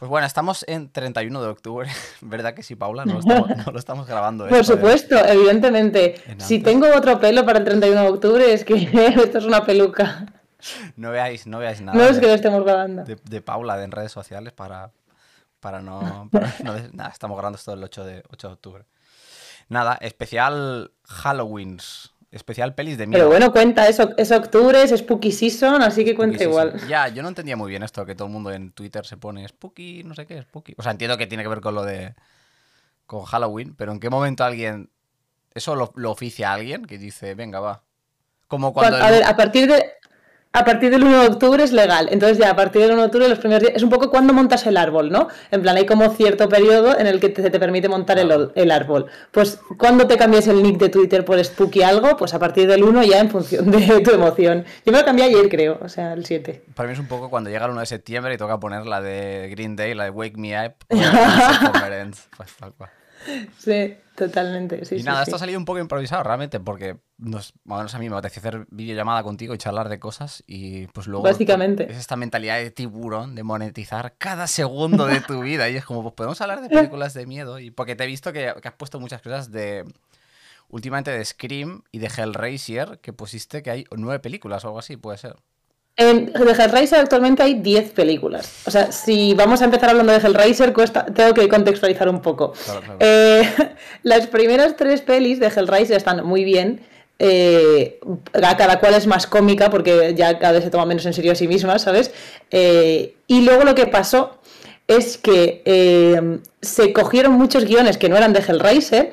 Pues bueno, estamos en 31 de octubre, ¿verdad que sí, Paula? No lo estamos, no lo estamos grabando. Por supuesto, evidentemente. Si tengo otro pelo para el 31 de octubre es que esto es una peluca. No veáis, no veáis nada. No es que lo estemos grabando. De, Paula en redes sociales para, para no... nada, estamos grabando esto el 8 de, 8 de octubre. Nada, especial Halloween especial pelis de miedo. Pero bueno, cuenta, eso, es octubre, es Spooky Season, así que cuenta igual. Ya, yo no entendía muy bien esto, que todo el mundo en Twitter se pone Spooky, no sé qué, Spooky. O sea, entiendo que tiene que ver con lo de. con Halloween, pero ¿en qué momento alguien. ¿Eso lo, lo oficia alguien? Que dice, venga, va. Como cuando. A ver, a partir de a partir del 1 de octubre es legal. Entonces ya a partir del 1 de octubre los primeros días... Es un poco cuando montas el árbol, ¿no? En plan, hay como cierto periodo en el que te, te permite montar el, el, árbol. Pues cuando te cambies el nick de Twitter por Spooky algo, pues a partir del 1 ya en función de tu emoción. Yo me lo cambié ayer, creo, o sea, el 7. Para mí es un poco cuando llega el 1 de septiembre y toca poner la de Green Day, la de Wake Me Up. pues, Sí. Totalmente, sí. Y nada, esto ha salido un poco improvisado realmente porque nos, bueno, a mí me apetece hacer videollamada contigo y charlar de cosas y pues luego... Básicamente. Es esta mentalidad de tiburón de monetizar cada segundo de tu vida y es como, pues podemos hablar de películas de miedo y porque te he visto que, que has puesto muchas cosas de... Últimamente de Scream y de Hellraiser, que pusiste que hay nueve películas o algo así, puede ser. En, de Hellraiser actualmente hay 10 películas. O sea, si vamos a empezar hablando de Hellraiser, cuesta, tengo que contextualizar un poco. Eh, las primeras tres pelis de Hellraiser están muy bien. Eh, cada cual es más cómica porque ya cada vez se toma menos en serio a sí misma, ¿sabes? Eh, y luego lo que pasó es que se cogieron muchos guiones que no eran de Hellraiser,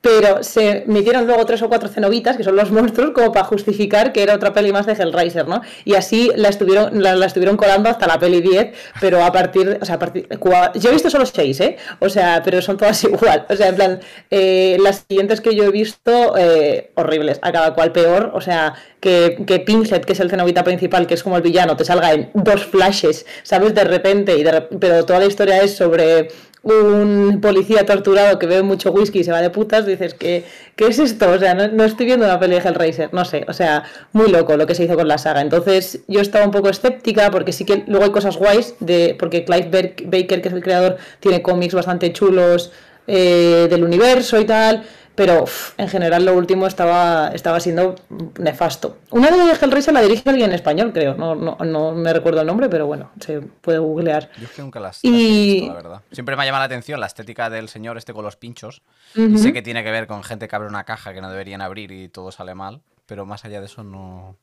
pero se metieron luego tres o cuatro cenobitas, que son los monstruos, como para justificar que era otra peli más de Hellraiser, ¿no? Y así la estuvieron, la, estuvieron colando hasta la peli 10, pero a partir, o sea, a partir, yo he visto solo seis, ¿eh? O sea, pero son todas igual, o sea, en plan, eh, las siguientes que yo he visto, eh, horribles, a cada cual peor, o sea, que, que Pinhead, que es el cenobita principal, que es como el villano, te salga en dos flashes, ¿sabes? De repente, y pero toda la historia es sobre un policía torturado que bebe mucho whisky y se va de putas, dices, ¿qué, qué es esto? O sea, no, estoy viendo una peli de Hellraiser, no sé, o sea, muy loco lo que se hizo con la saga. Entonces yo estaba un poco escéptica porque sí que luego hay cosas guays, de, porque Clive Baker, que es el creador, tiene cómics bastante chulos eh, del universo y tal, pero en general lo último estaba, estaba siendo nefasto. Una de Hellraiser la dirige alguien en español, creo. No, no, no, me recuerdo el nombre, pero bueno, se puede googlear. Yo es que nunca las, he visto, la verdad. Siempre me ha llamado la atención la estética del señor este con los pinchos. Y sé que tiene que ver con gente que abre una caja que no deberían abrir y todo sale mal, pero más allá de eso no...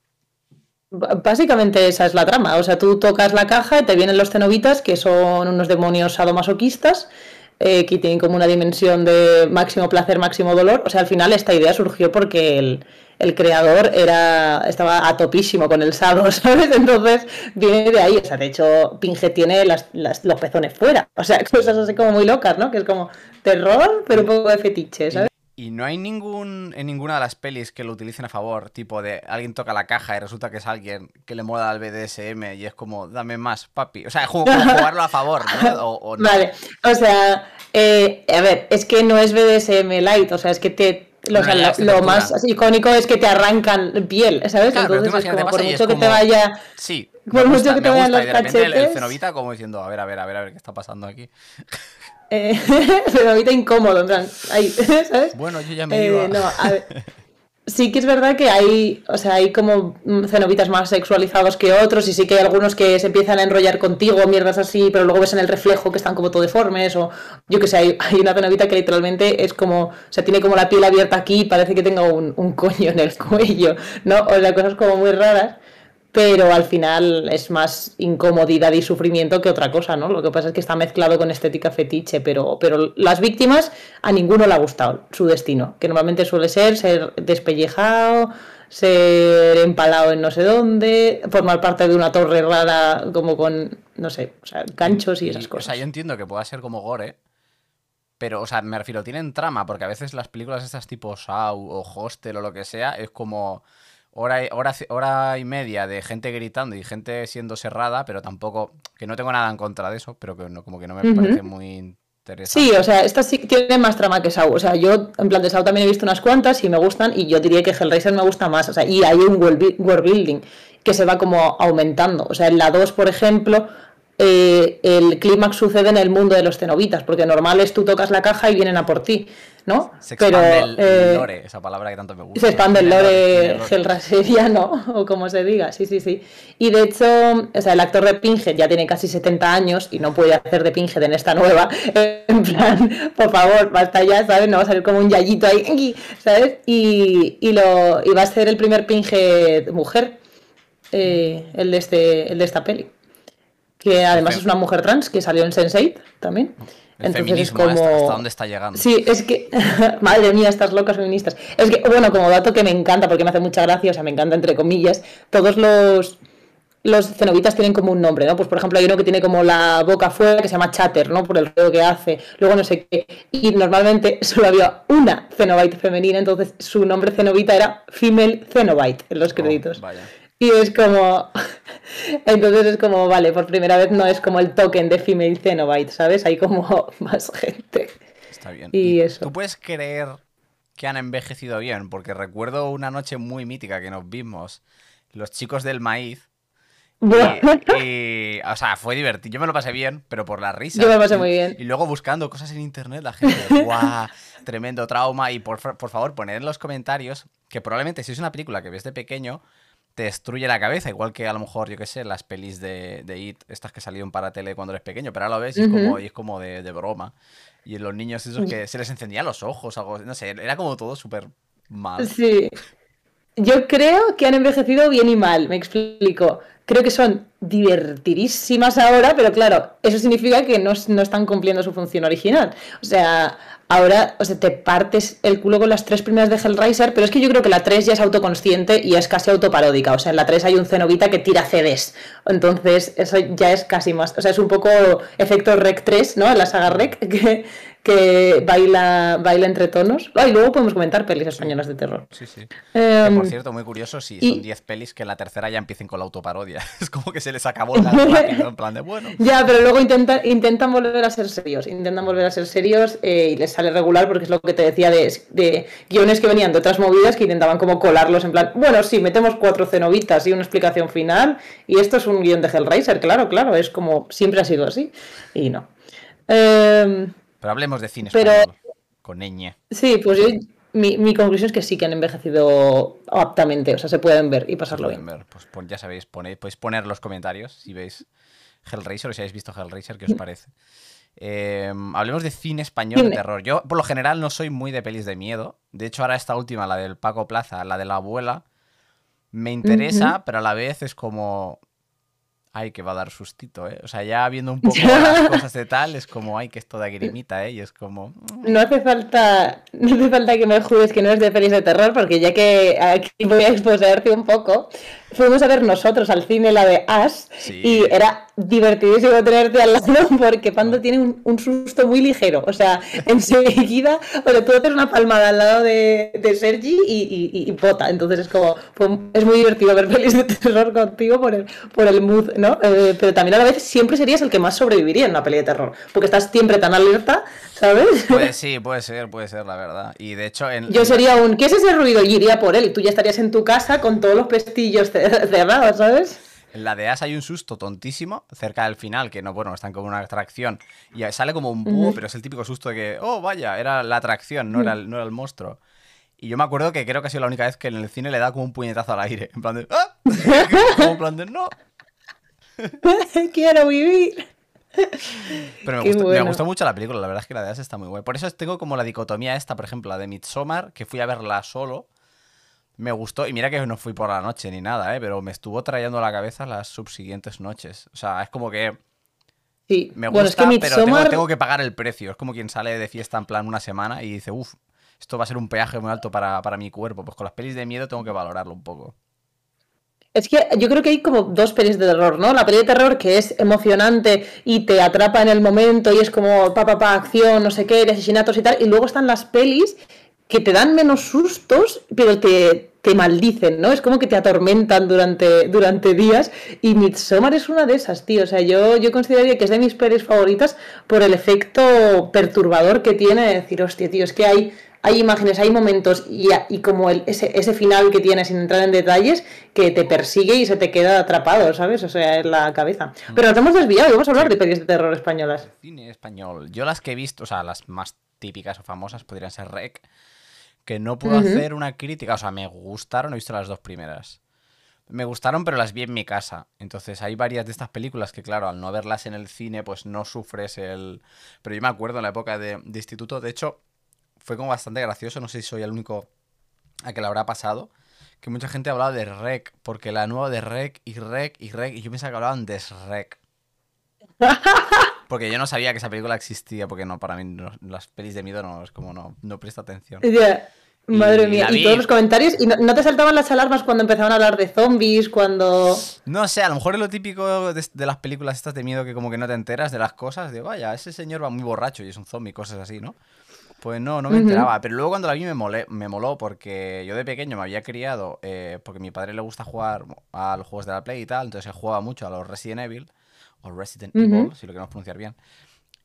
Básicamente esa es la trama. O sea, tú tocas la caja y te vienen los cenobitas, que son unos demonios sadomasoquistas, eh, que tienen como una dimensión de máximo placer, máximo dolor. O sea, al final esta idea surgió porque el, creador era estaba a topísimo con el sado, ¿sabes? Entonces viene de ahí. O sea, de hecho, Pinge tiene las, los pezones fuera. O sea, cosas así como muy locas, ¿no? Que es como terror, pero un poco de fetiche, ¿sabes? Y no hay ningún en ninguna de las pelis que lo utilicen a favor, tipo de alguien toca la caja y resulta que es alguien que le mola al BDSM y es como, dame más, papi. O sea, jugarlo a favor, ¿no? O, Vale, o sea, eh, a ver, es que no es BDSM light, o sea, es que te... Lo, más icónico es que te arrancan piel, ¿sabes? Entonces es como, por mucho que te vaya... Sí, por mucho que te vayan los cachetes... El, el cenobita como diciendo, a ver, a ver, a ver, a ver, ¿qué está pasando aquí? Eh, pero ahorita incómodo, en plan, ahí, ¿sabes? Bueno, yo ya me eh, No, a ver. Sí que es verdad que hay, o sea, hay como cenobitas más sexualizados que otros y sí que hay algunos que se empiezan a enrollar contigo, mierdas así, pero luego ves en el reflejo que están como todo deformes o yo que sé, hay, hay una cenobita que literalmente es como, o sea, tiene como la piel abierta aquí y parece que tenga un, un coño en el cuello, ¿no? O sea, cosas como muy raras pero al final es más incomodidad y sufrimiento que otra cosa, ¿no? Lo que pasa es que está mezclado con estética fetiche, pero, pero las víctimas a ninguno le ha gustado su destino, que normalmente suele ser ser despellejado, ser empalado en no sé dónde, formar parte de una torre rara como con, no sé, o sea, ganchos y, esas cosas. O sea, yo entiendo que pueda ser como gore, pero, o sea, me refiero, tienen trama, porque a veces las películas estas tipo Saw o Hostel o lo que sea, es como hora, hora, hora y media de gente gritando y gente siendo cerrada, pero tampoco, que no tengo nada en contra de eso, pero que no, como que no me parece muy interesante. Sí, o sea, esta sí tiene más trama que Saw. O sea, yo en plan de Saw también he visto unas cuantas y me gustan y yo diría que Hellraiser me gusta más. O sea, y hay un world building que se va como aumentando. O sea, en la 2, por ejemplo, eh, el clímax sucede en el mundo de los cenobitas, porque normal es tú tocas la caja y vienen a por ti, ¿no? Se expande el, eh, lore, esa palabra que tanto me gusta. Se expande el lore hellraiseriano, o como se diga, sí, sí, sí. Y de hecho, o sea, el actor de Pinhead ya tiene casi 70 años y no puede hacer de Pinhead en esta nueva. En plan, por favor, basta ya, ¿sabes? No va a salir como un yayito ahí, ¿sabes? Y, y, lo, y va a ser el primer Pinhead mujer, eh, el, de este, el de esta peli que además es una mujer trans que salió en Sense8 también. El Entonces es como... ¿Hasta dónde está llegando? Sí, es que... Madre mía, estas locas feministas. Es que, bueno, como dato que me encanta, porque me hace mucha gracia, o sea, me encanta entre comillas, todos los... Los cenobitas tienen como un nombre, ¿no? Pues por ejemplo hay uno que tiene como la boca afuera que se llama Chatter, ¿no? Por el ruido que hace. Luego no sé qué. Y normalmente solo había una cenobite femenina, entonces su nombre cenobita era Female Cenobite en los oh, créditos. vaya. Y es como. Entonces es como, vale, por primera vez no es como el token de Female Cenobite, ¿sabes? Hay como más gente. Está bien. Y, eso. ¿Tú puedes creer que han envejecido bien? Porque recuerdo una noche muy mítica que nos vimos, los chicos del maíz. Y, o sea, fue divertido. Yo me lo pasé bien, pero por la risa. Yo me pasé muy bien. Y luego buscando cosas en internet, la gente, ¡guau! Tremendo trauma. Y por, por favor, poned en los comentarios que probablemente si es una película que ves de pequeño, te destruye la cabeza, igual que a lo mejor, yo qué sé, las pelis de, de It, estas que salieron para tele cuando eres pequeño, pero ahora lo ves y es como, y es como de, de, broma. Y los niños esos que se les encendían los ojos, algo, no sé, era como todo súper mal. Sí. Yo creo que han envejecido bien y mal, me explico. Creo que son divertidísimas ahora, pero claro, eso significa que no, no están cumpliendo su función original. O sea, ahora, o sea, te partes el culo con las tres primeras de Hellraiser, pero es que yo creo que la 3 ya es autoconsciente y es casi autoparódica. O sea, en la 3 hay un cenobita que tira CDs. Entonces, eso ya es casi más. O sea, es un poco efecto Rec 3, ¿no? En la saga Rec, que, que baila, baila entre tonos. y luego podemos comentar pelis españolas de terror. Sí, sí. Em, por cierto, muy curioso, si son 10 pelis que la tercera ya empiecen con la autoparodia. Es como que se les acabó la rápido, en plan de bueno. Ya, pero luego intentan, intentan volver a ser serios. Intentan volver a ser serios eh, y les sale regular porque es lo que te decía de, de, guiones que venían de otras movidas que intentaban como colarlos en plan, bueno, sí, metemos cuatro cenobitas y una explicación final y esto es un guion de Hellraiser, claro, claro, es como siempre ha sido así. Y no. Eh, pero hablemos de cine español, con ñ. Sí, pues mi, conclusión es que sí que han envejecido aptamente, o sea, se pueden ver y pasarlo bien. Pues, pues, ya sabéis, podéis poner los comentarios si veis Hellraiser o si habéis visto Hellraiser, ¿qué os parece? Em, hablemos de cine español de terror. Yo, por lo general, no soy muy de pelis de miedo. De hecho, ahora esta última, la del Paco Plaza, la de la abuela, me interesa, pero a la vez es como ay, que va a dar sustito, ¿eh? O sea, ya viendo un poco las cosas de tal, es como, ay, que es toda grimita, ¿eh? Y es como... Mm". No hace falta, no hace falta que me jures que no es de pelis de terror, porque ya que aquí voy a exposerte un poco, fuimos a ver nosotros al cine la de Ash, y era divertidísimo tenerte al lado porque Pando tiene un, susto muy ligero. O sea, enseguida, bueno, tú hacer una palmada al lado de, de Sergi y, y, bota. Entonces es como, pues, es muy divertido ver pelis de terror contigo por el, por el mood, ¿no? Eh, pero también a la vez siempre serías el que más sobreviviría en una peli de terror, porque estás siempre tan alerta, ¿sabes? Pues sí, puede ser, puede ser, la verdad. Y de hecho, en, yo sería un, ¿qué es ese ruido? Y iría por él. Tú ya estarías en tu casa con todos los pestillos cerrados, ¿sabes? En la de As hay un susto tontísimo cerca del final, que no, bueno, están como una atracción y sale como un búho, pero es el típico susto de que, oh, vaya, era la atracción, no, era el, no era el monstruo. Y yo me acuerdo que creo que ha sido la única vez que en el cine le da como un puñetazo al aire, en plan de, ¡ah! como en plan de, no. Quiero vivir. Pero me gustó, me gustó, mucho la película, la verdad es que la de As está muy guay. Por eso tengo como la dicotomía esta, por ejemplo, la de Midsommar, que fui a verla solo me gustó, y mira que no fui por la noche ni nada, ¿eh? pero me estuvo trayendo a la cabeza las subsiguientes noches. O sea, es como que. Sí, me gusta, pero tengo, que pagar el precio. Es como quien sale de fiesta en plan una semana y dice, uff, esto va a ser un peaje muy alto para, para mi cuerpo. Pues con las pelis de miedo tengo que valorarlo un poco. Es que yo creo que hay como dos pelis de terror, ¿no? La peli de terror que es emocionante y te atrapa en el momento y es como pa, pa, pa, acción, no sé qué, de asesinatos y tal. Y luego están las pelis que te dan menos sustos, pero te, te maldicen, ¿no? Es como que te atormentan durante, durante días. Y Midsommar es una de esas, tío. O sea, yo, yo consideraría que es de mis pelis favoritas por el efecto perturbador que tiene de decir, hostia, tío, es que hay, hay imágenes, hay momentos y, y como el, ese, ese, final que tiene sin entrar en detalles que te persigue y se te queda atrapado, ¿sabes? O sea, en la cabeza. Mm. Pero nos hemos desviado y vamos a hablar de pelis de terror españolas. Cine español. Yo las que he visto, o sea, las más típicas o famosas podrían ser Rec, que no puedo hacer una crítica, o sea, me gustaron, he visto las dos primeras. Me gustaron, pero las vi en mi casa. Entonces hay varias de estas películas que, claro, al no verlas en el cine, pues no sufres el... Pero yo me acuerdo en la época de, instituto, de hecho, fue como bastante gracioso, no sé si soy el único a que le habrá pasado, que mucha gente hablaba de Rec, porque la nueva de Rec y Rec y Rec, y yo pensaba que hablaban de Shrek. Porque yo no sabía que esa película existía, porque no, para mí las pelis de miedo no, es como no, no presta atención. Madre mía, y todos los comentarios, ¿y no, te saltaban las alarmas cuando empezaban a hablar de zombies, cuando...? No sé, a lo mejor es lo típico de, las películas estas de miedo que como que no te enteras de las cosas, de vaya, ese señor va muy borracho y es un zombie, cosas así, ¿no? Pues no, no me enteraba, pero luego cuando la vi me, molé, me moló porque yo de pequeño me había criado, eh, porque a mi padre le gusta jugar a los juegos de la Play y tal, entonces él jugaba mucho a los Resident Evil, o Resident Evil, si lo queremos pronunciar bien.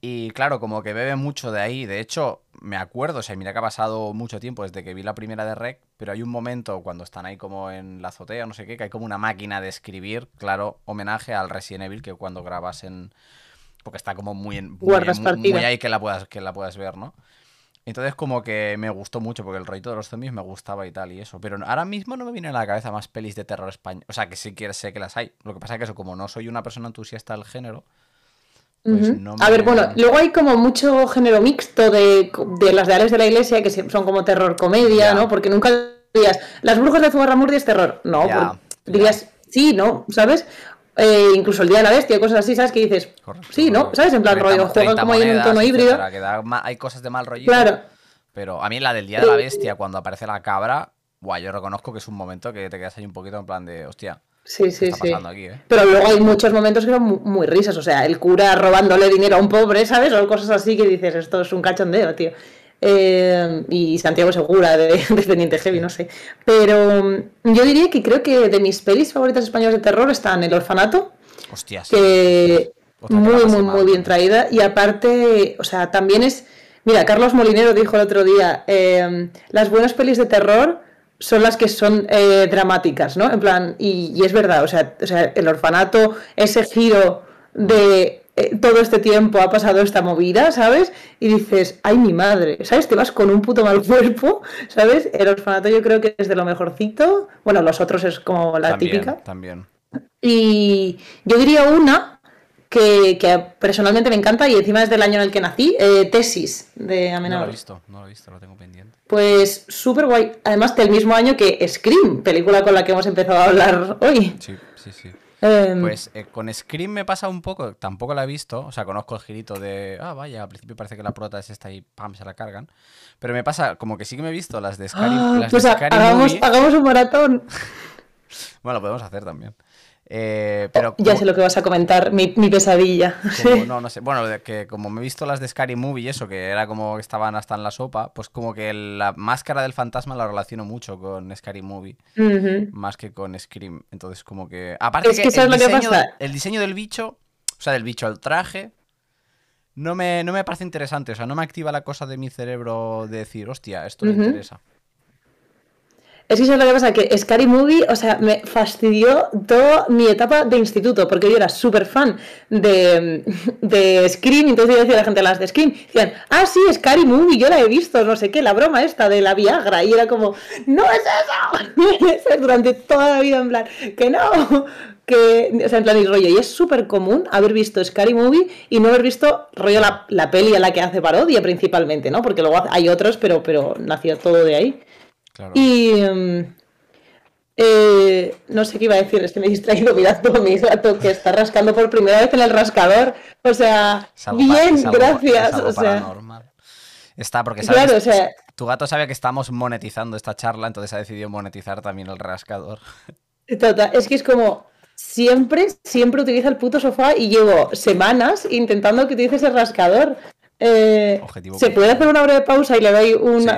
Y claro, como que bebe mucho de ahí. De hecho, me acuerdo, o sea, mira que ha pasado mucho tiempo desde que vi la primera de Rec, pero hay un momento cuando están ahí como en la azotea, no sé qué, que hay como una máquina de escribir, claro, homenaje al Resident Evil que cuando grabas en... Porque está como muy, en, muy, ahí que la, puedas, que la puedas ver, ¿no? Entonces como que me gustó mucho porque el rollito de los zombies me gustaba y tal y eso. Pero ahora mismo no me viene a la cabeza más pelis de terror español. O sea, que sí que sé que las hay. Lo que pasa es que eso, como no soy una persona entusiasta del género, pues A ver, bueno, luego hay como mucho género mixto de, las de de la Iglesia que son como terror comedia, ¿no? Porque nunca dirías, las brujas de Zugarramurdi es terror. No, dirías, sí, ¿no? ¿Sabes? Eh, incluso el Día de la Bestia, cosas así, ¿sabes? Que dices, sí, ¿no? ¿Sabes? En plan rollo, juegan como ahí en un tono híbrido. hay cosas de mal rollo. Claro. Pero a mí la del Día de la Bestia, cuando aparece la cabra, guay, yo reconozco que es un momento que te quedas ahí un poquito en plan de, hostia. Sí, sí, sí. Eh? Pero luego hay muchos momentos que son muy, risas. O sea, el cura robándole dinero a un pobre, ¿sabes? O cosas así que dices, esto es un cachondeo, tío. Eh, y Santiago Segura de, de Teniente Heavy, no sé. Pero mm, yo diría que creo que de mis pelis favoritas españolas de terror están El Orfanato. Hostia, Que muy, muy, muy bien traída. Y aparte, o sea, también es. Mira, Carlos Molinero dijo el otro día: eh, las buenas pelis de terror son las que son eh, dramáticas, ¿no? En plan, y, es verdad, o sea, o sea, el orfanato, ese giro de eh, todo este tiempo ha pasado esta movida, ¿sabes? Y dices, ay, mi madre, ¿sabes? Te vas con un puto mal cuerpo, ¿sabes? El orfanato yo creo que es de lo mejorcito. Bueno, los otros es como la típica. También. Y yo diría una que, personalmente me encanta y encima es del año en el que nací, eh, Tesis de Amenábar. No lo he visto, no lo he visto, lo tengo pendiente. Pues súper guay. Además, del mismo año que Scream, película con la que hemos empezado a hablar hoy. Sí, sí, sí. Em, pues eh, con Scream me pasa un poco, tampoco la he visto, o sea, conozco el girito de, ah, vaya, al principio parece que la prota es esta y pam, se la cargan. Pero me pasa como que sí que me he visto las de Scary, ah, pues hagamos, hagamos un maratón. bueno, lo podemos hacer también. Eh, pero ya sé lo que vas a comentar, mi, pesadilla. no, no sé. Bueno, que como me he visto las de Scary Movie y eso, que era como que estaban hasta en la sopa, pues como que la máscara del fantasma la relaciono mucho con Scary Movie, más que con Scream. Entonces, como que. Aparte, que, el, diseño, el diseño del bicho, o sea, del bicho, el traje, no me, no me parece interesante. O sea, no me activa la cosa de mi cerebro de decir, hostia, esto me interesa. Es que eso es lo que pasa, que Scary Movie, o sea, me fastidió toda mi etapa de instituto, porque yo era súper fan de, de Scream, entonces yo decía a la gente las de Scream, decían, ah, sí, Scary Movie, yo la he visto, no sé qué, la broma esta de la Viagra, y era como, no es eso, durante toda la vida, en plan, que no, que, o sea, en plan, y rollo, y es súper común haber visto Scary Movie y no haber visto rollo la, la peli a la que hace parodia principalmente, ¿no? Porque luego hay otros, pero, pero nació todo de ahí. Y em, eh, no sé qué iba a decir, es que me he distraído mirando a mi gato que está rascando por primera vez en el rascador. O sea, bien, gracias. o sea, Está porque sabes, tu gato sabe que estamos monetizando esta charla, entonces ha decidido monetizar también el rascador. Total, es que es como siempre, siempre utiliza el puto sofá y llevo semanas intentando que utilices el rascador. Eh, se puede hacer una breve pausa y le doy una,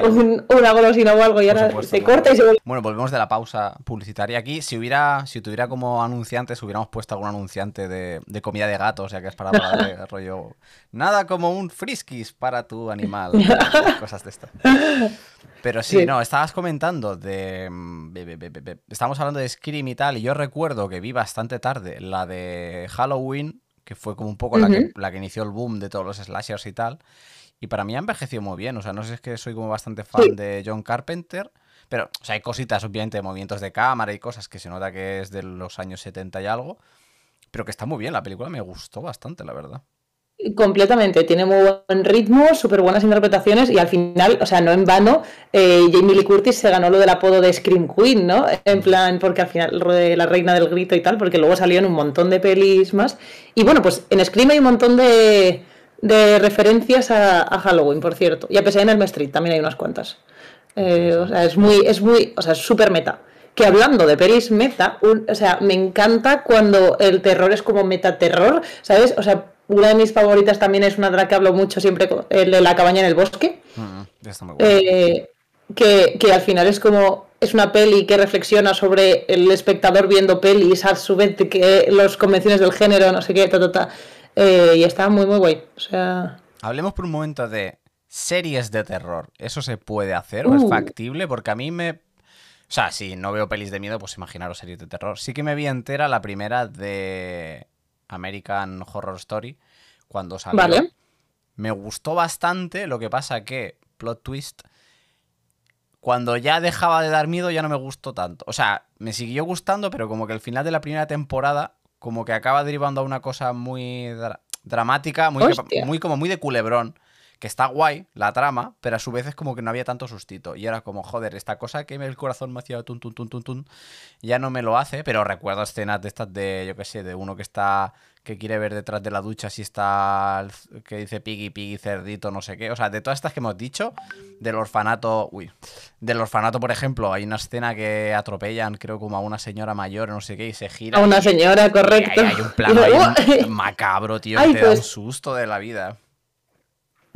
golosina o algo y ahora se corta y se vuelve. Bueno, volvemos de la pausa publicitaria aquí. Si hubiera, si tuviera como anunciantes, hubiéramos puesto algún anunciante de, comida de gatos, ya que es para hablar de rollo. Nada como un friskis para tu animal. cosas de esto. Pero sí, no, estabas comentando de. Mm, Estamos hablando de Scream y tal, y yo recuerdo que vi bastante tarde la de Halloween que fue como un poco la, que, la que inició el boom de todos los slashers y tal. Y para mí ha envejecido muy bien. O sea, no sé si es que soy como bastante fan de John Carpenter. Pero, o sea, hay cositas, obviamente, de movimientos de cámara y cosas que se nota que es de los años 70 y algo. Pero que está muy bien. La película me gustó bastante, la verdad. Completamente, tiene muy buen ritmo, súper buenas interpretaciones y al final, o sea, no en vano, eh, Jamie Lee Curtis se ganó lo del apodo de Scream Queen, ¿no? En plan, porque al final, de la reina del grito y tal, porque luego salió en un montón de pelis más. Y bueno, pues en Scream hay un montón de, de referencias a, Halloween, por cierto. Y a pesar de Elm Street también hay unas cuantas. Eh, o sea, es muy, es muy, o sea, es súper meta. Que hablando de pelis meta, o sea, me encanta cuando el terror es como meta terror, ¿sabes? O sea, una de mis favoritas también es una de la que hablo mucho siempre, el de la cabaña en el bosque. Mm, eh, que, al final es como. Es una peli que reflexiona sobre el espectador viendo pelis, a su vez que las convenciones del género, no sé qué, ta, eh, y está muy, muy guay. O sea. Hablemos por un momento de series de terror. ¿Eso se puede hacer o es uh. factible? Porque a mí me. O sea, si no veo pelis de miedo, pues imaginaros series de terror. Sí que me vi entera la primera de American Horror Story, cuando salió. Me gustó bastante, lo que pasa que, plot twist, cuando ya dejaba de dar miedo ya no me gustó tanto. O sea, me siguió gustando, pero como que el final de la primera temporada, como que acaba derivando a una cosa muy dramática, muy, muy, como muy de culebrón que está guay la trama, pero a su vez es como que no había tanto sustito. Y era como, joder, esta cosa que el corazón me hacía tun, tun, tun, tun, tun, ya no me lo hace, pero recuerdo escenas de estas de, yo qué sé, de uno que está, que quiere ver detrás de la ducha si está, que dice piggy, piggy, cerdito, no sé qué. O sea, de todas estas que hemos dicho, del orfanato, uy, del orfanato, por ejemplo, hay una escena que atropellan, creo, como a una señora mayor, no sé qué, y se gira. A una señora, correcto. hay un plano macabro, tío, que te da un pues susto de la vida.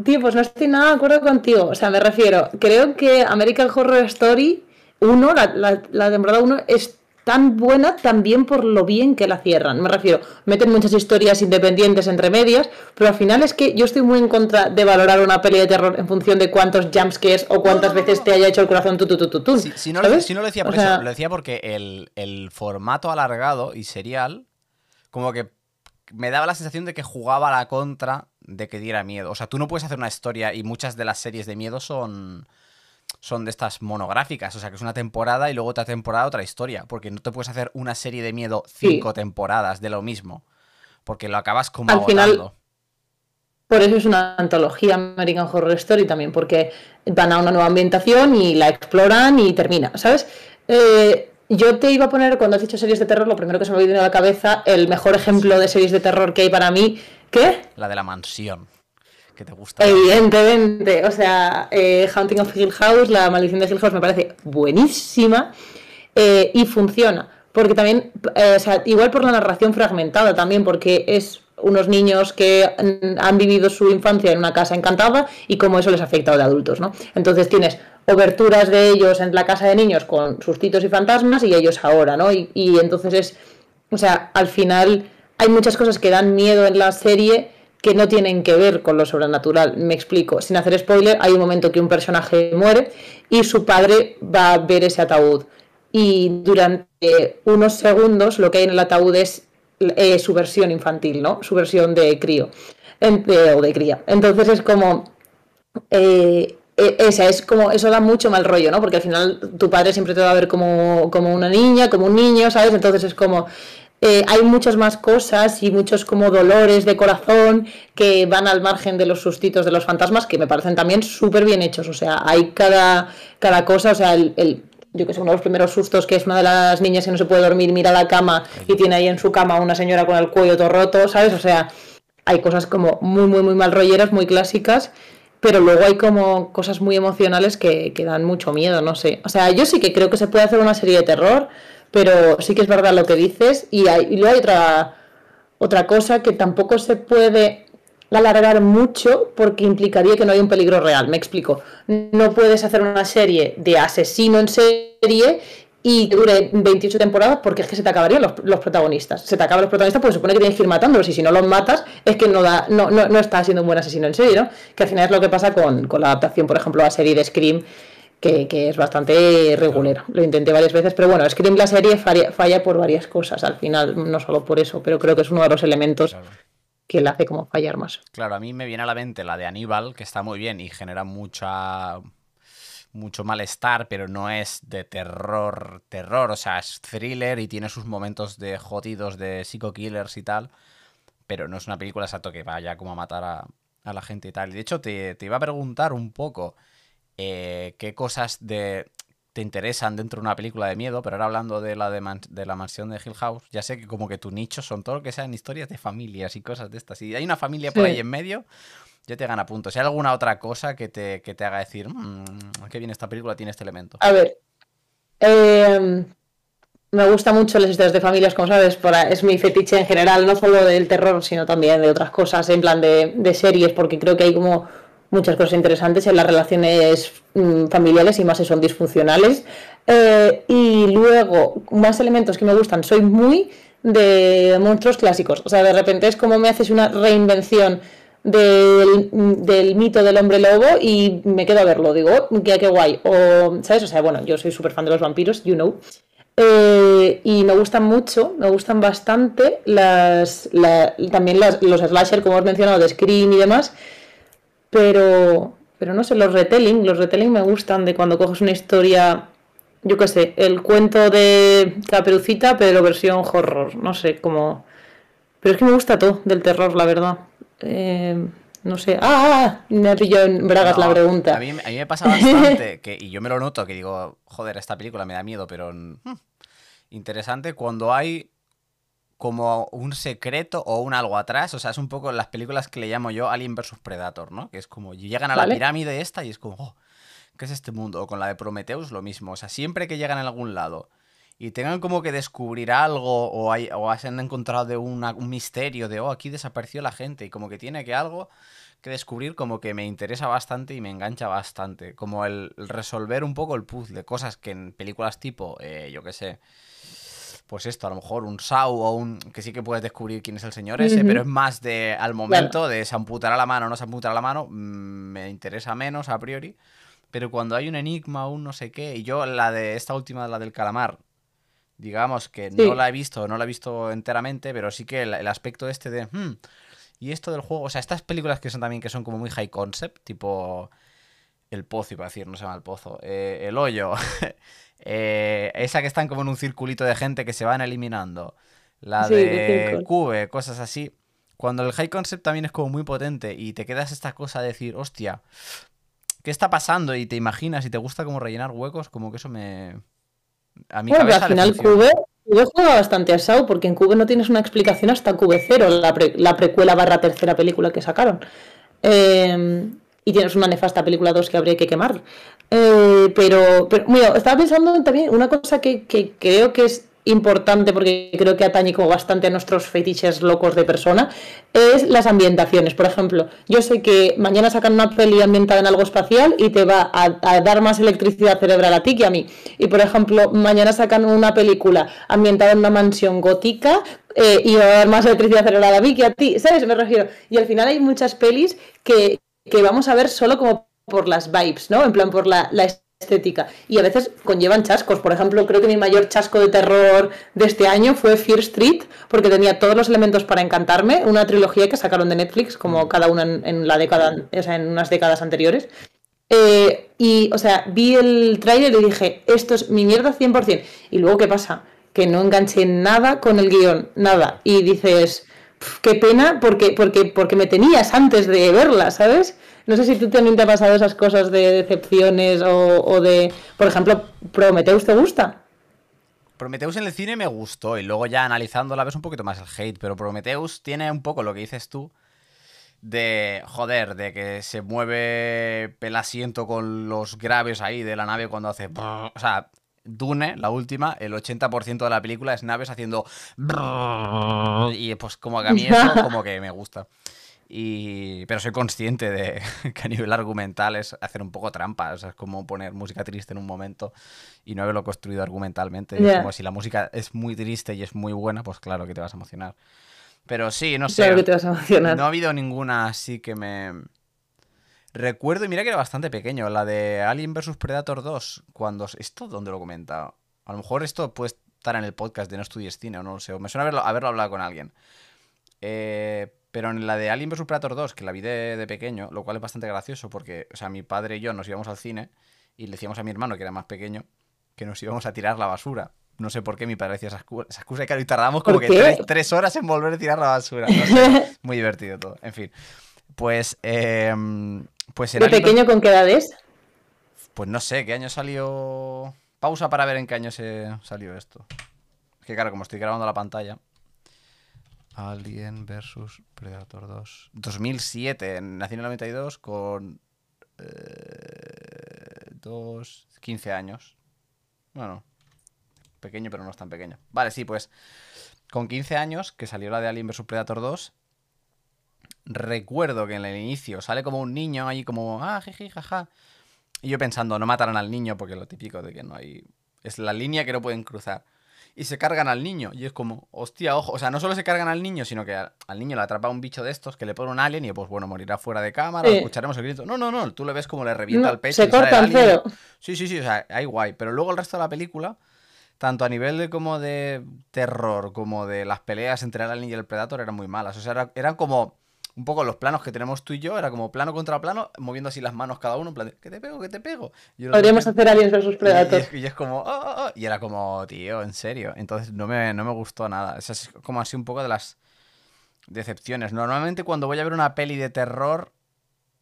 Tío, pues no estoy nada de acuerdo contigo. O sea, me refiero, creo que American Horror Story 1, la, temporada 1, es tan buena también por lo bien que la cierran. Me refiero, meten muchas historias independientes entre medias, pero al final es que yo estoy muy en contra de valorar una peli de terror en función de cuántos jumpscares o cuántas veces te haya hecho el corazón tu, tu, tu, tu, si, no, lo decía por eso, lo decía porque el, el formato alargado y serial, como que me daba la sensación de que jugaba a la contra de que diera miedo. O sea, tú no puedes hacer una historia y muchas de las series de miedo son son de estas monográficas, o sea que es una temporada y luego otra temporada otra historia, porque no te puedes hacer una serie de miedo cinco temporadas de lo mismo, porque lo acabas como Al final, por eso es una antología American Horror Story también, porque van a una nueva ambientación y la exploran y termina, ¿sabes? Eh, yo te iba a poner, cuando has dicho series de terror, lo primero que se me ha venido a la cabeza, el mejor ejemplo de series de terror que hay para mí ¿Qué? La de la mansión. Que te gusta. Evidentemente. O sea, eh, Haunting of Hill House, la maldición de Hill House me parece buenísima eh, y funciona. Porque también, eh, o sea, igual por la narración fragmentada también, porque es unos niños que han vivido su infancia en una casa encantada y cómo eso les afecta a los adultos, ¿no? Entonces tienes oberturas de ellos en la casa de niños con sustitos y fantasmas y ellos ahora, ¿no? Y, y entonces es, o sea, al final hay muchas cosas que dan miedo en la serie que no tienen que ver con lo sobrenatural. Me explico. Sin hacer spoiler, hay un momento que un personaje muere y su padre va a ver ese ataúd. Y durante unos segundos lo que hay en el ataúd es eh, su versión infantil, ¿no? Su versión de crío. o de cría. Entonces es como. Eh, e, esa es como. Eso da mucho mal rollo, ¿no? Porque al final tu padre siempre te va a ver como, como una niña, como un niño, ¿sabes? Entonces es como. Eh, hay muchas más cosas y muchos como dolores de corazón que van al margen de los sustitos de los fantasmas que me parecen también súper bien hechos. O sea, hay cada, cada cosa, o sea, el, yo que sé, uno de los primeros sustos que es una de las niñas que no se puede dormir, mira la cama y tiene ahí en su cama una señora con el cuello todo roto, ¿sabes? O sea, hay cosas como muy, muy, muy mal rolleras, muy clásicas, pero luego hay como cosas muy emocionales que, que dan mucho miedo, no sé. O sea, yo sí que creo que se puede hacer una serie de terror pero sí que es verdad lo que dices y, hay, luego hay otra, otra cosa que tampoco se puede... alargar mucho porque implicaría que no hay un peligro real. Me explico. No puedes hacer una serie de asesino en serie y que dure 28 temporadas porque es que se te acabarían los, protagonistas. Se te acaban los protagonistas porque se supone que tienes que ir matándolos y si no los matas es que no, da, no, no, no estás siendo un buen asesino en serie, ¿no? Que al final es lo que pasa con, la adaptación, por ejemplo, a la serie de Scream, que, es bastante regular. Lo intenté varias veces, pero bueno, Scream la serie falla, por varias cosas al final, no solo por eso, pero creo que es uno de los elementos que la hace como fallar más. Claro, a mí me viene a la mente la de Aníbal, que está muy bien y genera mucha mucho malestar, pero no es de terror, terror, o sea, es thriller y tiene sus momentos de jodidos de psycho killers y tal, pero no es una película exacto que vaya como a matar a, la gente y tal. De hecho, te, iba a preguntar un poco eh, qué cosas de, te interesan dentro de una película de miedo, pero ahora hablando de la, de, de, la mansión de Hill House, ya sé que como que tu nicho son todo lo que sean historias de familias y cosas de estas. Si hay una familia por ahí en medio, ya te gana puntos. Si hay alguna otra cosa que te, te haga decir, mmm, qué bien esta película tiene este elemento. A ver, em, me gusta mucho las historias de familias, como sabes, es mi fetiche en general, no solo del terror, sino también de otras cosas, en plan de, series, porque creo que hay como muchas cosas interesantes en las relaciones mm, familiares y más si son disfuncionales. Eh, y luego, más elementos que me gustan, soy muy de monstruos clásicos, o sea, de repente es como me haces una reinvención del, mito del hombre lobo y me quedo a verlo. Digo, oh, qué, qué guay. O, ¿sabes? O sea, bueno, yo soy súper fan de los vampiros, you know. Eh, y me gustan mucho, me gustan bastante las, también los slasher, como has mencionado, de Scream y demás. Pero, pero no sé, los retelling, los retelling me gustan de cuando coges una historia, yo qué sé, el cuento de Caperucita, pero versión horror, no sé, como... Pero es que me gusta todo del terror, la verdad. Eh, no sé. ¡Ah! ah, ah me pilló en bragas la pregunta. A mí, me pasa bastante, que, y yo me lo noto, que digo, joder, esta película me da miedo, pero hmm, interesante cuando hay como un secreto o un algo atrás. O sea, es un poco las películas que le llamo yo Alien vs Predator, ¿no? Que es como llegan a la pirámide esta y es como, oh, ¿qué es este mundo? O con la de Prometheus lo mismo. O sea, siempre que llegan a algún lado y tengan como que descubrir algo o, hay, o han encontrado de un misterio de, oh, aquí desapareció la gente y como que tiene que algo que descubrir como que me interesa bastante y me engancha bastante. Como el, resolver un poco el puzzle, cosas que en películas tipo, eh, yo qué sé, pues esto, a lo mejor un Sau o un. que sí que puedes descubrir quién es el señor ese, pero es más de al momento de se amputará la mano o no se amputará la mano, mm, me interesa menos a priori. Pero cuando hay un enigma o un no sé qué, y yo la de esta última, la del calamar, digamos que no la he visto, no la he visto enteramente, pero sí que el, aspecto este de... Hmm, y esto del juego, o sea, estas películas que son también que son como muy high concept, tipo El Pozo, iba a decir, no se llama El Pozo, eh, El Hoyo, eh, esa que están como en un circulito de gente que se van eliminando, la de Cube, cosas así. Cuando el high concept también es como muy potente y te quedas esta cosa de decir, hostia, ¿qué está pasando? Y te imaginas y te gusta como rellenar huecos, como que eso me, a mi bueno, al final Cube, juega bastante a porque en Cube no tienes una explicación hasta Cube Cero, la, precuela barra tercera película que sacaron. Em, y tienes una nefasta película 2 que habría que quemar. Eh, pero, mira, estaba pensando también una cosa que, que creo que es importante porque creo que atañe como bastante a nuestros fetiches locos de persona, es las ambientaciones. Por ejemplo, yo sé que mañana sacan una peli ambientada en algo espacial y te va a, dar más electricidad cerebral a ti que a mí. Y por ejemplo, mañana sacan una película ambientada en una mansión gótica eh, y va a dar más electricidad cerebral a mí que a ti. ¿Sabes? Me refiero. Y al final hay muchas pelis que, vamos a ver solo como por las vibes, ¿no? En plan, por la, la estética. Y a veces conllevan chascos. Por ejemplo, creo que mi mayor chasco de terror de este año fue Fear Street, porque tenía todos los elementos para encantarme. Una trilogía que sacaron de Netflix, como mm. cada una en, la década, o sea, en unas décadas anteriores. Eh, y, o sea, vi el tráiler y dije, esto es mi mierda 100%. Y luego, ¿qué pasa? Que no enganché nada con el guion, nada. Y dices, qué pena, porque, porque, porque me tenías antes de verla, ¿sabes? No sé si tú también te ha pasado esas cosas de decepciones o, de, por ejemplo, Prometheus te gusta. Prometheus en el cine me gustó y luego ya analizando la ves un poquito más el hate, pero Prometheus tiene un poco lo que dices tú de, joder, de que se mueve pelasiento con los graves ahí de la nave cuando hace... O sea, Dune, la última, el 80% de la película es naves haciendo... Y pues como que a mí eso como que me gusta. Y... Pero soy consciente de que a nivel argumental es hacer un poco trampa. O sea, es como poner música triste en un momento y no haberlo construido argumentalmente. Como si la música es muy triste y es muy buena, pues claro que te vas a emocionar. Pero sí, no sé. Claro que te vas a emocionar. No ha habido ninguna así que me. Recuerdo, y mira que era bastante pequeño, la de Alien vs Predator 2. Cuando. ¿Esto dónde lo he comentado? A lo mejor esto puede estar en el podcast de No Estudies Cine o no lo sé. me suena haberlo, haberlo hablado con alguien. Eh, pero en la de Alien vs Predator 2, que la vi de, pequeño, lo cual es bastante gracioso porque, o sea, mi padre y yo nos íbamos al cine y le decíamos a mi hermano, que era más pequeño, que nos íbamos a tirar la basura. No sé por qué mi padre decía esa excusa, y claro, y tardamos como que tres, horas en volver a tirar la basura. muy divertido todo. En fin. Pues, em, pues ¿De pequeño con qué edad es? Pues no sé, ¿qué año salió? Pausa para ver en qué año se salió esto. Es que claro, como estoy grabando la pantalla. Alien vs Predator 2. 2007, nací en el 92 con... Eh, dos, 15 años. Bueno, pequeño pero no es tan pequeño. Vale, sí, pues con 15 años, que salió la de Alien vs Predator 2, recuerdo que en el inicio sale como un niño ahí como, ah, jeje, jaja. Y yo pensando, no matarán al niño porque lo típico de que no hay... Es la línea que no pueden cruzar y se cargan al niño. Y es como, hostia, ojo. O sea, no solo se cargan al niño, sino que al, niño le atrapa un bicho de estos que le pone un alien y pues bueno, morirá fuera de cámara, escucharemos el grito. No, no, no, tú le ves como le revienta el pecho. Se corta el cero. Sí, sí, sí, o sea, hay guay. Pero luego el resto de la película, tanto a nivel de como de terror, como de las peleas entre el alien y el predator, eran muy malas. O sea, eran como un poco los planos que tenemos tú y yo, era como plano contra plano, moviendo así las manos cada uno, en plan, ¿qué te pego? ¿Qué te pego? Podríamos hacer Aliens vs Predator. Y, es, como, oh, oh, oh", y era como, tío, en serio. Entonces no me, no me gustó nada. es como así un poco de las decepciones. Normalmente cuando voy a ver una peli de terror,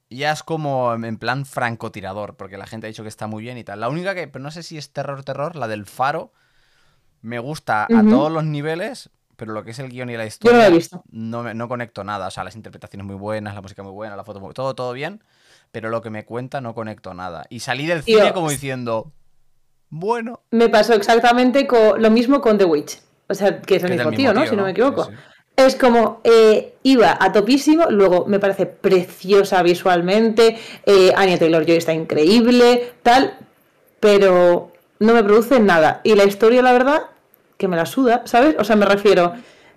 ya es como en plan francotirador, porque la gente ha dicho que está muy bien y tal. La única que, pero no sé si es terror, terror, la del faro, me gusta a todos los niveles, pero lo que es el guion y la historia. no lo he visto. No, no conecto nada. O sea, las interpretaciones muy buenas, la música muy buena, la foto muy. Todo, todo bien. Pero lo que me cuenta no conecto nada. Y salí del cine como diciendo. Bueno. Me pasó exactamente con, lo mismo con The Witch. O sea, que es el, mismo, tío, ¿no? Si no me equivoco. Es como, eh, iba a topísimo, luego me parece preciosa visualmente, eh, Anya Taylor-Joy está increíble, tal, pero no me produce nada. Y la historia, la verdad, que me la suda, ¿sabes? O sea, me refiero.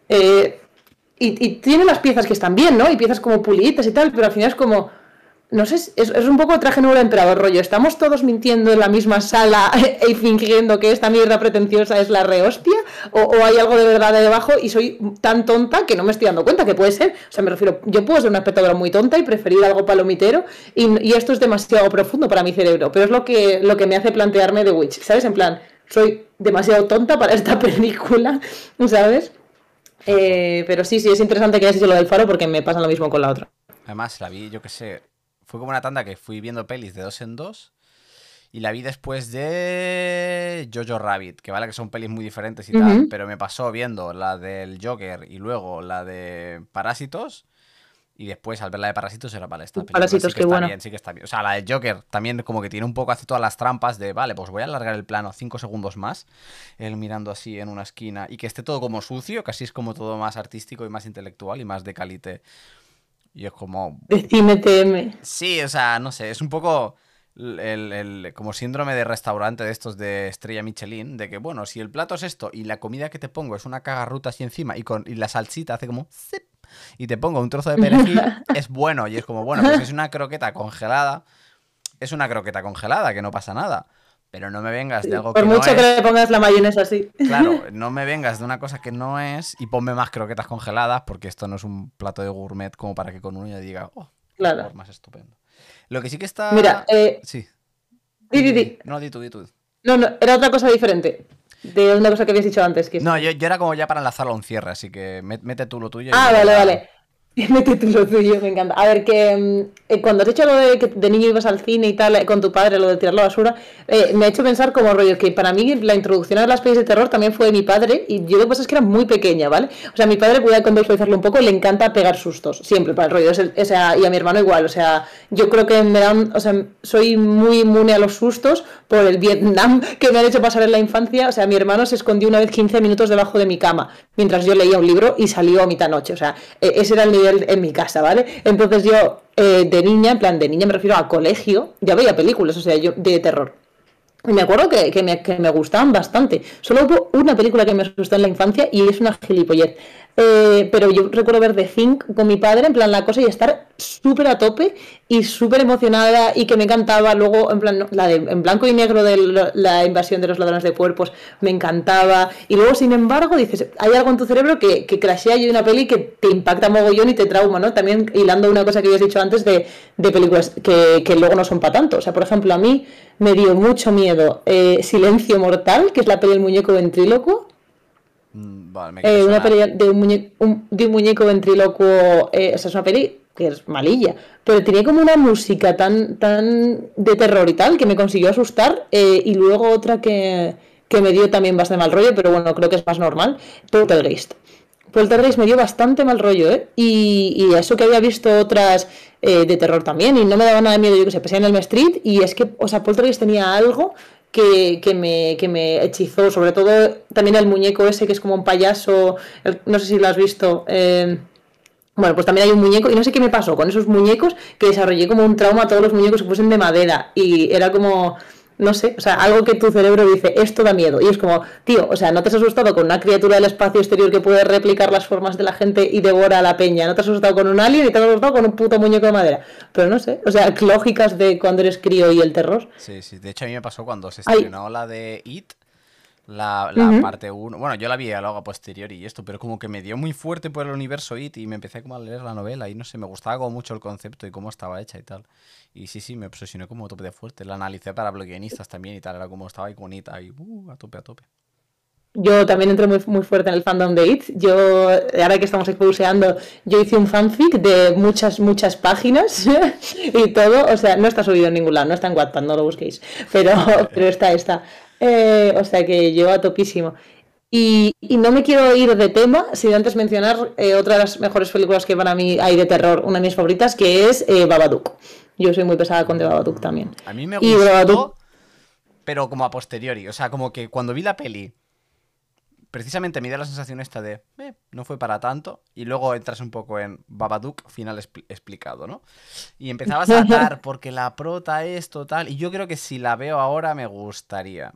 Eh, y, tiene las piezas que están bien, ¿no? Y piezas como puliditas y tal, pero al final es como. No sé, es, un poco traje nuevo emperador, rollo. Estamos todos mintiendo en la misma sala y fingiendo que esta mierda pretenciosa es la rehostia, o, o hay algo de verdad de debajo y soy tan tonta que no me estoy dando cuenta que puede ser. O sea, me refiero, yo puedo ser una espectadora muy tonta y preferir algo palomitero, y, y, esto es demasiado profundo para mi cerebro, pero es lo que, lo que me hace plantearme The Witch, ¿sabes? En plan, soy demasiado tonta para esta película, ¿sabes? Eh, pero sí, sí, es interesante que hayas dicho lo del faro porque me pasa lo mismo con la otra. Además, la vi, yo qué sé, fue como una tanda que fui viendo pelis de dos en dos y la vi después de Jojo Rabbit, que vale que son pelis muy diferentes y tal, pero me pasó viendo la del Joker y luego la de Parásitos y después, al ver la de Parásitos, era vale, esta Parásitos, sí que bueno. Bien, sí que está bien. O sea, la de Joker también como que tiene un poco, hace todas las trampas de, vale, pues voy a alargar el plano cinco segundos más, él mirando así en una esquina, y que esté todo como sucio, casi es como todo más artístico y más intelectual y más de calite. Y es como... Decime TM. Sí, o sea, no sé, es un poco... El, como síndrome de restaurante de estos de estrella Michelin, de que, bueno, si el plato es esto y la comida que te pongo es una cagarruta así encima y, con, y la salsita hace como y te pongo un trozo de perejil, es bueno. Y es como, bueno, pues es una croqueta congelada. Es una croqueta congelada, que no pasa nada. Pero no me vengas de algo que no es. Por mucho que le pongas la mayonesa así. Claro, no me vengas de una cosa que no es y ponme más croquetas congeladas, porque esto no es un plato de gourmet como para que con uno ya diga, oh, claro. más estupendo. Lo que sí que está. Mira, eh... sí. Di, di, di. No, di tú, di No, no, era otra cosa diferente. De una cosa que habías dicho antes. Que no, yo, yo, era como ya para enlazarlo a un cierre, así que mete tú lo tuyo. Ah, vale, vale. Mete tú lo tuyo, me encanta. A ver, que mm, eh, cuando has hecho lo de que de niño ibas al cine y tal, eh, con tu padre, lo de tirar la basura, eh, me ha hecho pensar como rollo que para mí la introducción a las pelis de terror también fue de mi padre y yo lo que pasa es que era muy pequeña, ¿vale? O sea, mi padre, a contextualizarlo un poco, le encanta pegar sustos, siempre para el rollo. o sea, y a mi hermano igual, o sea, yo creo que me dan, o sea, soy muy inmune a los sustos por el Vietnam que me han hecho pasar en la infancia. O sea, mi hermano se escondió una vez 15 minutos debajo de mi cama mientras yo leía un libro y salió a mitad noche. O sea, ese era el nivel En mi casa, ¿vale? Entonces yo, eh, de niña, en plan, de niña me refiero a colegio, ya veía películas, o sea, yo de terror. Y me acuerdo que, que, me, que, me, gustaban bastante. Solo hubo una película que me asustó en la infancia y es una gilipollez. Eh, pero yo recuerdo ver The Think con mi padre, en plan la cosa, y estar súper a tope y súper emocionada y que me encantaba. Luego, en plan, la de, en blanco y negro de la invasión de los ladrones de cuerpos, me encantaba. Y luego, sin embargo, dices, hay algo en tu cerebro que, que crashea y una peli que te impacta mogollón y te trauma, ¿no? También hilando una cosa que habías dicho antes de, de películas que, que, luego no son para tanto. O sea, por ejemplo, a mí me dio mucho miedo eh, Silencio Mortal, que es la peli del muñeco ventríloco Mm, vale, eh, una peli de un, muñeco, un, de un muñeco ventrílocuo, eh, o sea, es una peli que es malilla, pero tenía como una música tan, tan de terror y tal que me consiguió asustar eh, y luego otra que, que, me dio también bastante mal rollo, pero bueno, creo que es más normal, Poltergeist. Poltergeist me dio bastante mal rollo, ¿eh? Y, y eso que había visto otras eh, de terror también y no me daba nada de miedo, yo que sé, pesé en el Street y es que, o sea, Poltergeist tenía algo que, que, me, que me hechizó, sobre todo también el muñeco ese que es como un payaso, no sé si lo has visto. Eh, bueno, pues también hay un muñeco, y no sé qué me pasó con esos muñecos, que desarrollé como un trauma a todos los muñecos que fuesen de madera, y era como, no sé, o sea, algo que tu cerebro dice, esto da miedo. Y es como, tío, o sea, no te has asustado con una criatura del espacio exterior que puede replicar las formas de la gente y devora a la peña. No te has asustado con un alien y te has asustado con un puto muñeco de madera. Pero no sé, o sea, lógicas de cuando eres crío y el terror. Sí, sí. De hecho, a mí me pasó cuando se estrenó Ay. la de It. La, la uh -huh. parte 1. Bueno, yo la vi luego a posteriori y esto, pero como que me dio muy fuerte por el universo IT y me empecé como a leer la novela y no sé, me gustaba como mucho el concepto y cómo estaba hecha y tal. Y sí, sí, me obsesioné como tope de fuerte. La analicé para bloguionistas también y tal, era como estaba ahí bonita y uh, a tope, a tope. Yo también entré muy, muy fuerte en el fandom de It. Yo, ahora que estamos exposeando, yo hice un fanfic de muchas, muchas páginas y todo. O sea, no está subido en ningún lado, no está en Wattpad, no lo busquéis. Pero, pero está, está. Eh, o sea que llevo a topísimo. Y, y, no me quiero ir de tema sin antes mencionar eh, otra de las mejores películas que para mí hay de terror, una de mis favoritas, que es eh, Babadook. Yo soy muy pesada con The Babadook también. A mí me gustó, Babadook... pero como a posteriori. O sea, como que cuando vi la peli, precisamente me dio la sensación esta de, eh, no fue para tanto, y luego entras un poco en Babadook, final expl explicado, ¿no? Y empezabas a atar porque la prota es total, y yo creo que si la veo ahora me gustaría,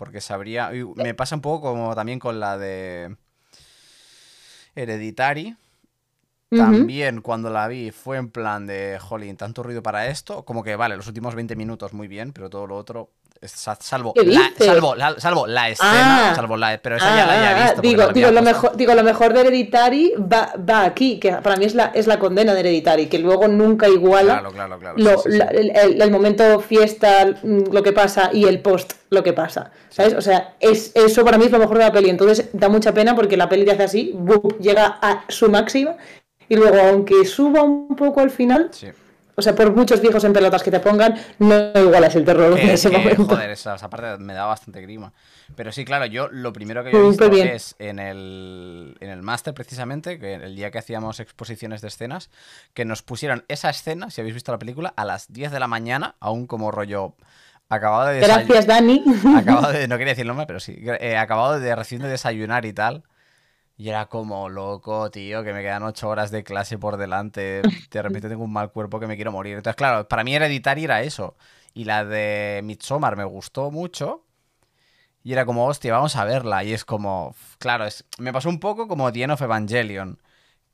porque sabría, me pasa un poco como también con la de Hereditary, también uh -huh. cuando la vi fue en plan de, jolín, tanto ruido para esto, como que vale, los últimos 20 minutos muy bien, pero todo lo otro salvo la, salvo, la, salvo la escena, ah, salvo la, pero esa ah, ya la había visto. Digo, digo, lo mejor, digo, lo mejor de Hereditary va, va, aquí, que para mí es la, es la condena de Hereditary, que luego nunca iguala claro, claro, claro, lo, sí, sí, la, el, el, momento fiesta, mm, lo que pasa, y el post, lo que pasa. ¿Sabes? O sea, es, eso para mí es lo mejor de la peli. Entonces da mucha pena porque la peli te hace así, llega a su máxima, y luego, aunque suba un poco al final. Sí o sea, por muchos viejos en pelotas que te pongan, no igualas el terror en ese que, momento. Joder, esa, esa, parte me da bastante grima. Pero sí, claro, yo lo primero que he visto es en el, en el máster, precisamente, que el día que hacíamos exposiciones de escenas, que nos pusieron esa escena, si habéis visto la película, a las 10 de la mañana, aún como rollo acabado de Gracias, Dani. Acabado de, no quería decir el nombre, pero sí. Eh, acabado de recién de desayunar y tal. Y era como loco, tío, que me quedan ocho horas de clase por delante. De repente tengo un mal cuerpo que me quiero morir. Entonces, claro, para mí Hereditary era eso. Y la de Midsommar me gustó mucho. Y era como, hostia, vamos a verla. Y es como, claro, es, me pasó un poco como The End of Evangelion.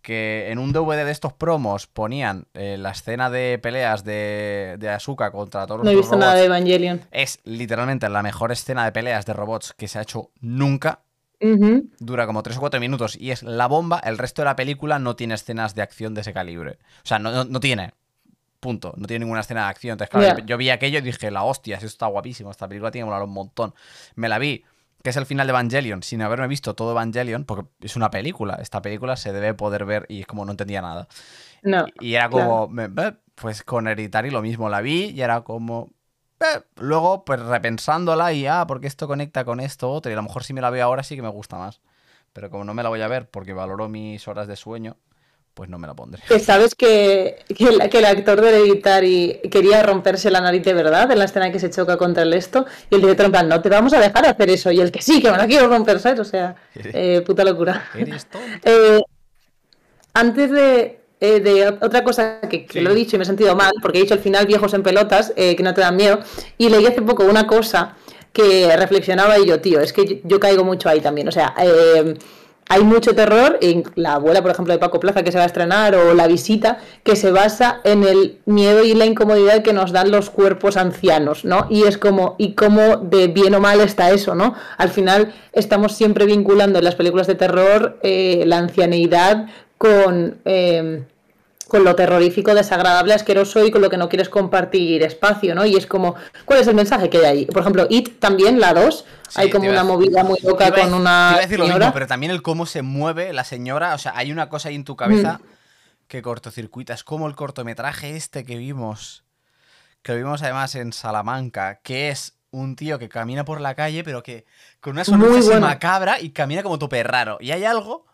Que en un DVD de estos promos ponían eh, la escena de peleas de, de Asuka contra todos no los he visto robots. nada de Evangelion. Es literalmente la mejor escena de peleas de robots que se ha hecho nunca. Uh -huh. Dura como 3 o 4 minutos y es la bomba. El resto de la película no tiene escenas de acción de ese calibre. O sea, no, no, no tiene. Punto. No tiene ninguna escena de acción. Entonces, claro, yeah. yo vi aquello y dije, la hostia, eso está guapísimo. Esta película tiene que molar un montón. Me la vi, que es el final de Evangelion, sin haberme visto todo Evangelion, porque es una película. Esta película se debe poder ver y es como no entendía nada. No. Y era como, claro. me, pues con Hereditary lo mismo. La vi y era como, eh, luego, pues repensándola y, ah, porque esto conecta con esto otro, y a lo mejor si me la veo ahora sí que me gusta más. Pero como no me la voy a ver porque valoro mis horas de sueño, pues no me la pondré. Que sabes que, que, el, que el actor de Hereditary quería romperse la nariz de verdad en la escena en que se choca contra el esto, y el director en plan, no te vamos a dejar hacer eso, y el que sí, que me la quiero romper, ¿sabes? O sea, eh, puta locura. Eres tonto. Eh, antes de eh, de otra cosa que, lo he dicho y me he sentido mal, porque he dicho al final viejos en pelotas, eh, que no te dan miedo, y leí hace poco una cosa que reflexionaba y yo, tío, es que yo, caigo mucho ahí también, o sea, eh, hay mucho terror en la abuela, por ejemplo, de Paco Plaza que se va a estrenar o la visita que se basa en el miedo y la incomodidad que nos dan los cuerpos ancianos, ¿no? Y es como, y cómo de bien o mal está eso, ¿no? Al final estamos siempre vinculando en las películas de terror eh, la ancianeidad con... Eh, con lo terrorífico, desagradable, asqueroso y con lo que no quieres compartir espacio, ¿no? Y es como, ¿cuál es el mensaje que hay ahí? Por ejemplo, It también, la 2, hay como una movida muy loca con una. Te iba a decir lo mismo, pero también el cómo se mueve la señora, o sea, hay una cosa ahí en tu cabeza mm. que cortocircuita. Es como el cortometraje este que vimos, que lo vimos además en Salamanca, que es un tío que camina por la calle, pero que con una sonrisa macabra y camina como tope raro. Y hay algo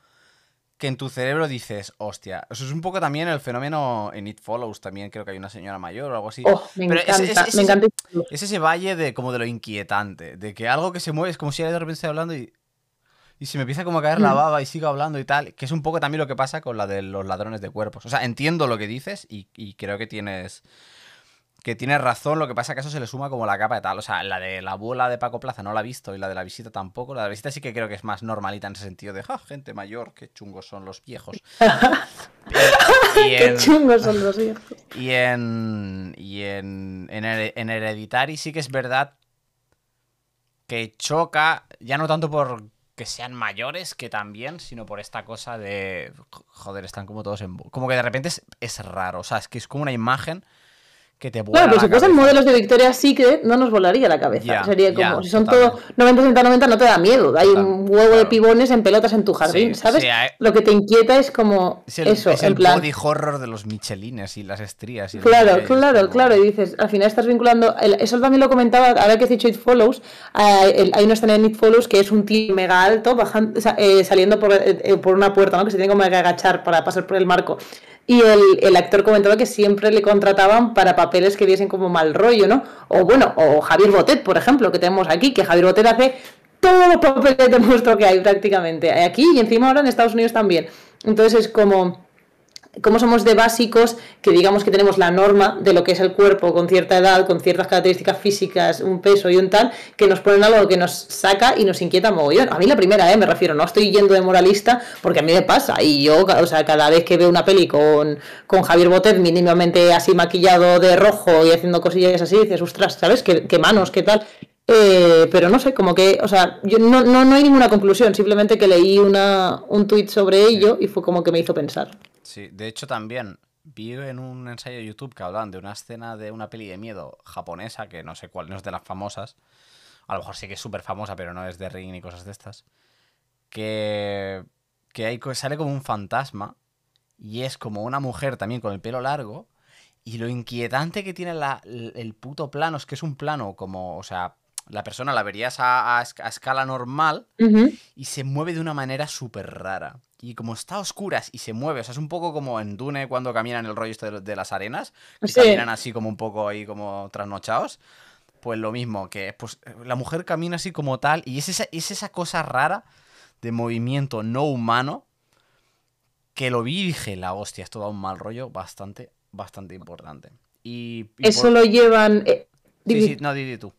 que en tu cerebro dices, hostia, eso es un poco también el fenómeno en It Follows, también creo que hay una señora mayor o algo así. Oh, me encanta, es, me encanta. Es ese valle de como de lo inquietante, de que algo que se mueve es como si de repente esté hablando y, y se me empieza como a caer la mm. baba y sigo hablando y tal, que es un poco también lo que pasa con la de los ladrones de cuerpos. O sea, entiendo lo que dices y, y creo que tienes que tiene razón, lo que pasa es que eso se le suma como la capa de tal. O sea, la de la abuela de Paco Plaza no la he visto y la de la visita tampoco. La de la visita sí que creo que es más normalita en ese sentido de, ja, gente mayor, qué chungos son los viejos. qué chungos son los viejos. Y en, y en, en, Hereditary sí que es verdad que choca, ya no tanto por que sean mayores que también, sino por esta cosa de, joder, están como todos en... Como que de repente es, es raro, o sea, es que es como una imagen que te Claro, pero si fuesen modelos de Victoria's Secret, no nos volaría la cabeza. Sería como, si son todos 90, 60, 90, no te da miedo. Hay un huevo de pibones en pelotas en tu jardín, ¿sabes? Lo que te inquieta es como eso, es el body horror de los michelines y las estrías. claro, claro, claro. Y dices, al final estás vinculando. eso también lo comentaba, ahora que has dicho It Follows, eh, hay una escena en It Follows que es un tío mega alto bajando, eh, saliendo por, eh, por una puerta, ¿no? Que se tiene como que agachar para pasar por el marco. Y el, actor comentaba que siempre le contrataban para papeles que diesen como mal rollo, ¿no? O bueno, o Javier Botet, por ejemplo, que tenemos aquí, que Javier Botet hace todos los papeles de monstruo que hay prácticamente. Aquí y encima ahora en Estados Unidos también. Entonces es como cómo somos de básicos que digamos que tenemos la norma de lo que es el cuerpo con cierta edad, con ciertas características físicas, un peso y un tal, que nos ponen algo que nos saca y nos inquieta mogollón. A mí la primera, ¿eh? me refiero, no estoy yendo de moralista porque a mí me pasa y yo, o sea, cada vez que veo una peli con, con Javier Botet mínimamente así maquillado de rojo y haciendo cosillas así, dices, ostras, ¿sabes? ¿Qué, manos, qué tal? Eh, pero no sé, como que, o sea, yo no, no, no hay ninguna conclusión, simplemente que leí una, un tuit sobre ello y fue como que me hizo pensar. Sí, de hecho también vi en un ensayo de YouTube que hablaban de una escena de una peli de miedo japonesa, que no sé cuál, no es de las famosas, a lo mejor sí que es súper famosa, pero no es de Ring ni cosas de estas, que, que ahí sale como un fantasma y es como una mujer también con el pelo largo y lo inquietante que tiene la, el puto plano es que es un plano como, o sea, la persona la verías a, escala normal y se mueve de una manera súper rara. Y como está a oscuras y se mueve, o sea, es un poco como en Dune cuando caminan el rollo este de, las arenas, que caminan así como un poco ahí como trasnochados. Pues lo mismo, que pues la mujer camina así como tal y es esa, es esa cosa rara de movimiento no humano que lo vi y dije, la hostia, esto da un mal rollo bastante, bastante importante. Y, Eso lo llevan... Eh, sí, sí, no, di tú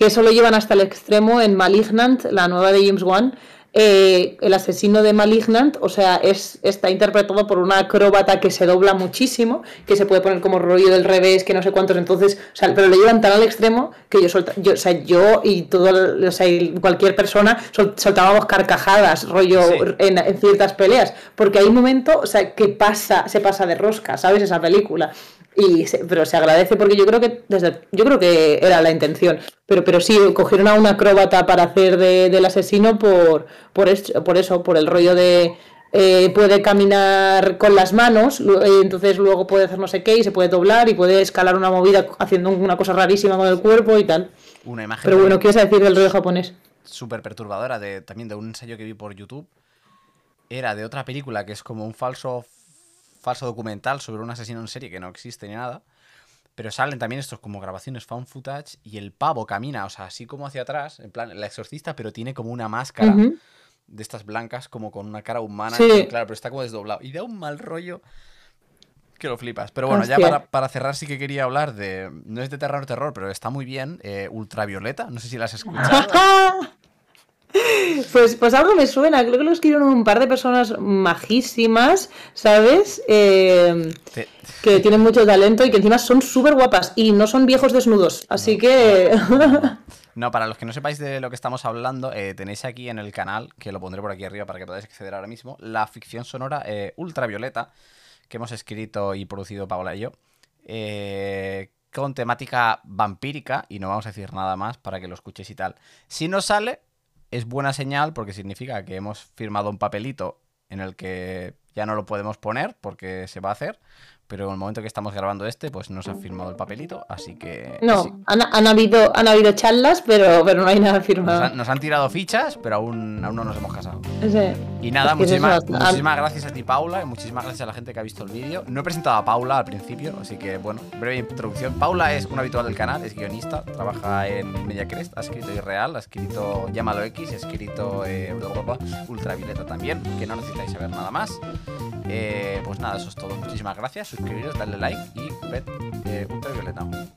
que eso lo llevan hasta el extremo en Malignant, la nueva de James Wan. Eh, el asesino de Malignant, o sea, es, está interpretado por una acróbata que se dobla muchísimo, que se puede poner como rollo del revés, que no sé cuántos, entonces, o sea, pero lo llevan tan al extremo que yo, yo o sea, yo y todo, o sea, cualquier persona soltábamos carcajadas, rollo en, en, ciertas peleas, porque hay un momento, o sea, que pasa, se pasa de rosca, ¿sabes? Esa película. Y pero se agradece porque yo creo que desde yo creo que era la intención pero pero sí cogieron a una acróbata para hacer de, del asesino por por, por eso por el rollo de eh, puede caminar con las manos, eh, entonces luego puede hacer no sé qué y se puede doblar y puede escalar una movida haciendo una cosa rarísima con el cuerpo y tal. Una imagen. Pero bueno, ¿qué vas a decir del rollo japonés? Súper perturbadora, de, también de un ensayo que vi por YouTube. Era de otra película que es como un falso falso documental sobre un asesino en serie que no existe ni nada. Pero salen también estos como grabaciones found footage y el pavo camina, o sea, así como hacia atrás, en plan, la exorcista, pero tiene como una máscara de estas blancas, como con una cara humana. Sí. Claro, pero está como desdoblado. Y da un mal rollo que lo flipas. Pero bueno, ya para, para, cerrar sí que quería hablar de... No es de terror, terror, pero está muy bien. Eh, Ultravioleta, no sé si la has escuchado. Pues, pues algo me suena, creo que lo escribieron un par de personas majísimas, ¿sabes? Eh, que tienen mucho talento y que encima son súper guapas y no son viejos desnudos, así que... No, para los que no sepáis de lo que estamos hablando, eh, tenéis aquí en el canal, que lo pondré por aquí arriba para que podáis acceder ahora mismo, la ficción sonora eh, Ultravioleta, que hemos escrito y producido Paola y yo, con temática vampírica, y no vamos a decir nada más para que lo escuchéis y tal. Si no sale, es buena señal porque significa que hemos firmado un papelito en el que ya no lo podemos poner porque se va a hacer, pero en el momento que estamos grabando este, pues no se ha firmado el papelito, así que... No, han, habido, han habido charlas, pero, pero no hay nada firmado. Nos han, tirado fichas, pero aún, aún no nos hemos casado. Y nada, muchísimas, muchísimas gracias a ti, Paula, y muchísimas gracias a la gente que ha visto el vídeo. No he presentado a Paula al principio, así que, bueno, breve introducción. Paula es una habitual del canal, es guionista, trabaja en Mediacrest, ha escrito Irreal, ha escrito Llámalo X, ha escrito eh, Ultravioleta también, que no necesitáis saber nada más. Eh, pues nada, eso es todo. Muchísimas gracias suscribiros, darle like y red eh, ultravioleta.